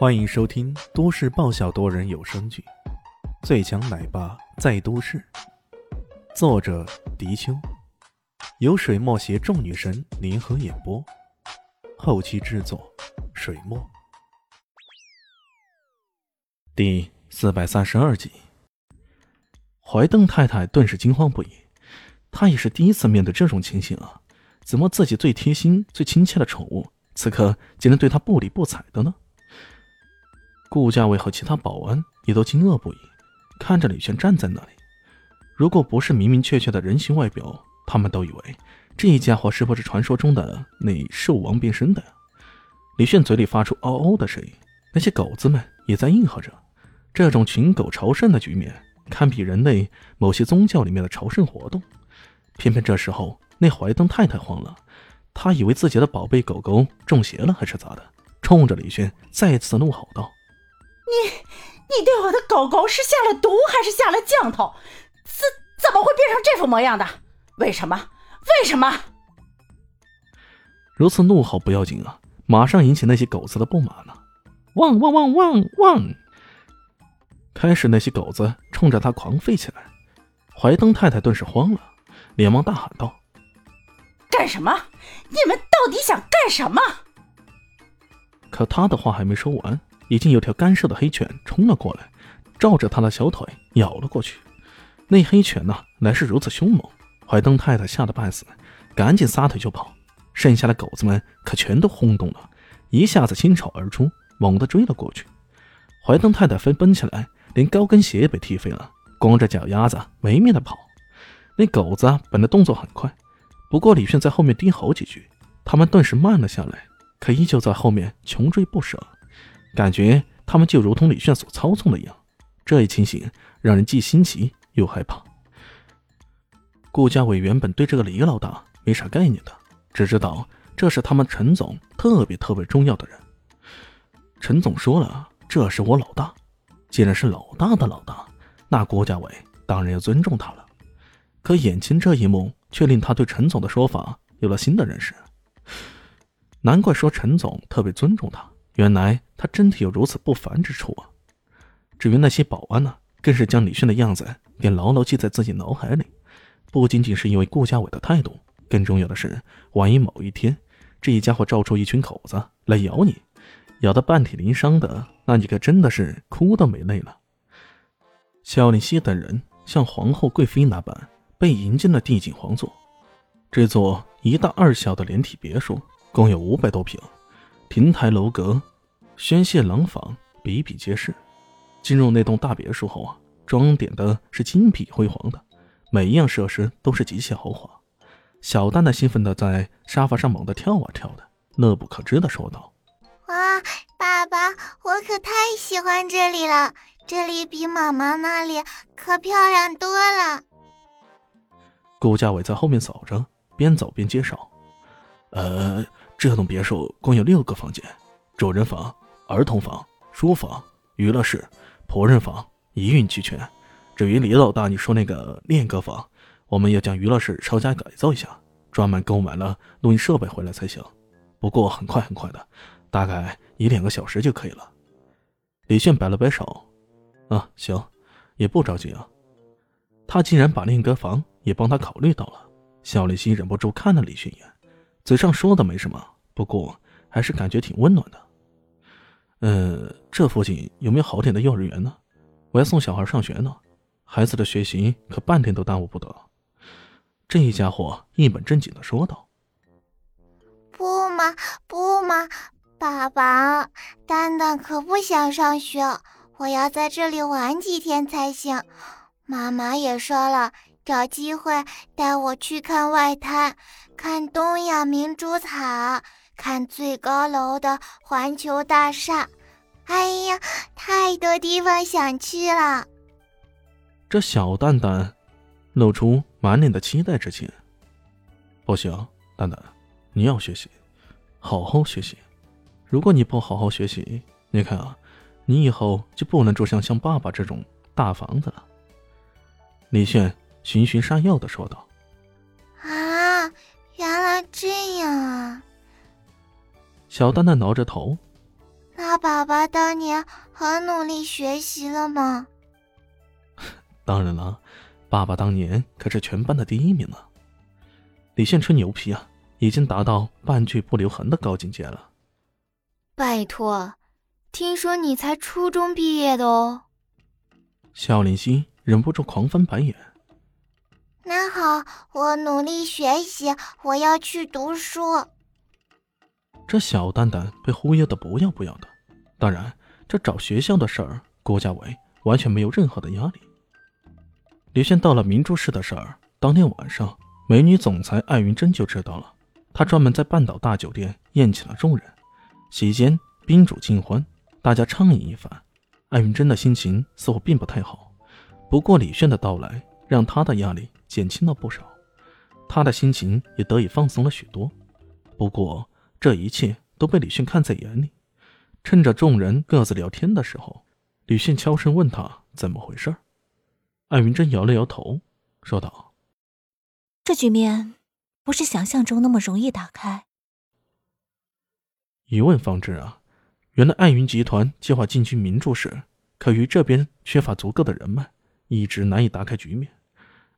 欢迎收听都市爆笑多人有声剧《最强奶爸在都市》，作者：迪秋，由水墨携众女神联合演播，后期制作：水墨。第四百三十二集，怀邓太太顿时惊慌不已，她也是第一次面对这种情形啊！怎么自己最贴心、最亲切的宠物，此刻竟然对她不理不睬的呢？顾家伟和其他保安也都惊愕不已，看着李轩站在那里。如果不是明明确确的人形外表，他们都以为这一家伙是不是传说中的那兽王变身的？李炫嘴里发出嗷嗷的声音，那些狗子们也在应和着。这种群狗朝圣的局面，堪比人类某些宗教里面的朝圣活动。偏偏这时候，那怀登太太慌了，她以为自己的宝贝狗狗中邪了还是咋的，冲着李炫再次怒吼道。你，你对我的狗狗是下了毒还是下了降头？怎怎么会变成这副模样的？为什么？为什么？如此怒吼不要紧啊，马上引起那些狗子的不满了。汪汪汪汪汪！开始那些狗子冲着他狂吠起来。怀登太太顿时慌了，连忙大喊道：“干什么？你们到底想干什么？”可他的话还没说完。已经有条干瘦的黑犬冲了过来，照着他的小腿咬了过去。那黑犬呢，来是如此凶猛，怀登太太吓得半死，赶紧撒腿就跑。剩下的狗子们可全都轰动了，一下子倾巢而出，猛地追了过去。怀登太太飞奔起来，连高跟鞋也被踢飞了，光着脚丫子没命的跑。那狗子本来动作很快，不过李炫在后面低吼几句，他们顿时慢了下来，可依旧在后面穷追不舍。感觉他们就如同李炫所操纵的一样，这一情形让人既新奇又害怕。顾家伟原本对这个李老大没啥概念的，只知道这是他们陈总特别特别重要的人。陈总说了，这是我老大，既然是老大的老大，那顾家伟当然要尊重他了。可眼前这一幕却令他对陈总的说法有了新的认识。难怪说陈总特别尊重他。原来他真的有如此不凡之处啊！至于那些保安呢，更是将李炫的样子给牢牢记在自己脑海里。不仅仅是因为顾家伟的态度，更重要的是，万一某一天这一家伙照出一群狗子来咬你，咬得半体鳞伤的，那你可真的是哭都没泪了。肖林希等人像皇后贵妃那般被迎进了帝景皇座。这座一大二小的连体别墅共有五百多平，亭台楼阁。轩榭廊坊比比皆是。进入那栋大别墅后啊，装点的是金碧辉煌的，每一样设施都是极其豪华。小蛋蛋兴奋的在沙发上猛地跳啊跳的，乐不可支的说道：“哇，爸爸，我可太喜欢这里了，这里比妈妈那里可漂亮多了。”顾家伟在后面走着，边走边介绍：“呃，这栋别墅共有六个房间，主人房。”儿童房、书房、娱乐室、仆人房一应俱全。至于李老大你说那个练歌房，我们要将娱乐室稍加改造一下，专门购买了录音设备回来才行。不过很快很快的，大概一两个小时就可以了。李炫摆了摆手：“啊，行，也不着急啊。”他竟然把练歌房也帮他考虑到了。肖立新忍不住看了李炫一眼，嘴上说的没什么，不过还是感觉挺温暖的。呃，这附近有没有好点的幼儿园呢？我要送小孩上学呢，孩子的学习可半天都耽误不得。这一家伙一本正经的说道：“不嘛，不嘛，爸爸，蛋蛋可不想上学，我要在这里玩几天才行。妈妈也说了，找机会带我去看外滩，看东亚明珠塔。”看最高楼的环球大厦，哎呀，太多地方想去了。这小蛋蛋露出满脸的期待之情。不行，蛋蛋，你要学习，好好学习。如果你不好好学习，你看啊，你以后就不能住像像爸爸这种大房子了。李炫循循善诱的说道。啊，原来这样啊。小蛋蛋挠着头，那那爸爸当年很努力学习了吗？当然了，爸爸当年可是全班的第一名呢。李现吹牛皮啊，已经达到半句不留痕的高境界了。拜托，听说你才初中毕业的哦。肖林熙忍不住狂翻白眼。那好，我努力学习，我要去读书。这小蛋蛋被忽悠的不要不要的。当然，这找学校的事儿，郭家伟完全没有任何的压力。李炫到了明珠市的事儿，当天晚上，美女总裁艾云珍就知道了。她专门在半岛大酒店宴请了众人，席间宾主尽欢，大家畅饮一番。艾云珍的心情似乎并不太好，不过李炫的到来让她的压力减轻了不少，她的心情也得以放松了许多。不过这一切都被李迅看在眼里。趁着众人各自聊天的时候，李迅悄声问他怎么回事。艾云珍摇了摇头，说道：“这局面不是想象中那么容易打开。”一问方知啊，原来艾云集团计划进军明珠市，可于这边缺乏足够的人脉，一直难以打开局面。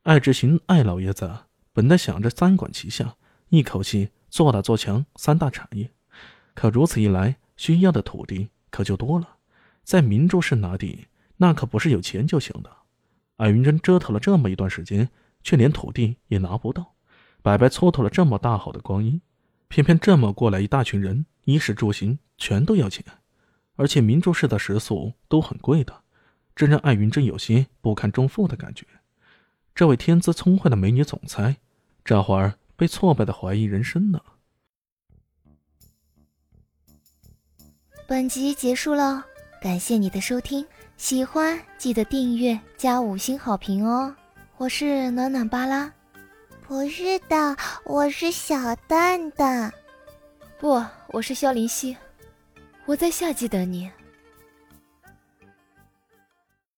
艾志行艾老爷子本来想着三管齐下，一口气做大做强三大产业，可如此一来，需要的土地可就多了。在明珠市拿地，那可不是有钱就行的。艾云珍折腾了这么一段时间，却连土地也拿不到，白白蹉跎了这么大好的光阴。偏偏这么过来一大群人，衣食住行全都要钱，而且明珠市的食宿都很贵的，这让艾云珍有些不堪重负的感觉。这位天资聪慧的美女总裁，这会儿被挫败的怀疑人生呢。本集结束了，感谢你的收听。喜欢记得订阅加五星好评哦！我是暖暖巴拉，不是的，我是小蛋蛋，不，我是萧林希，我在夏季等你。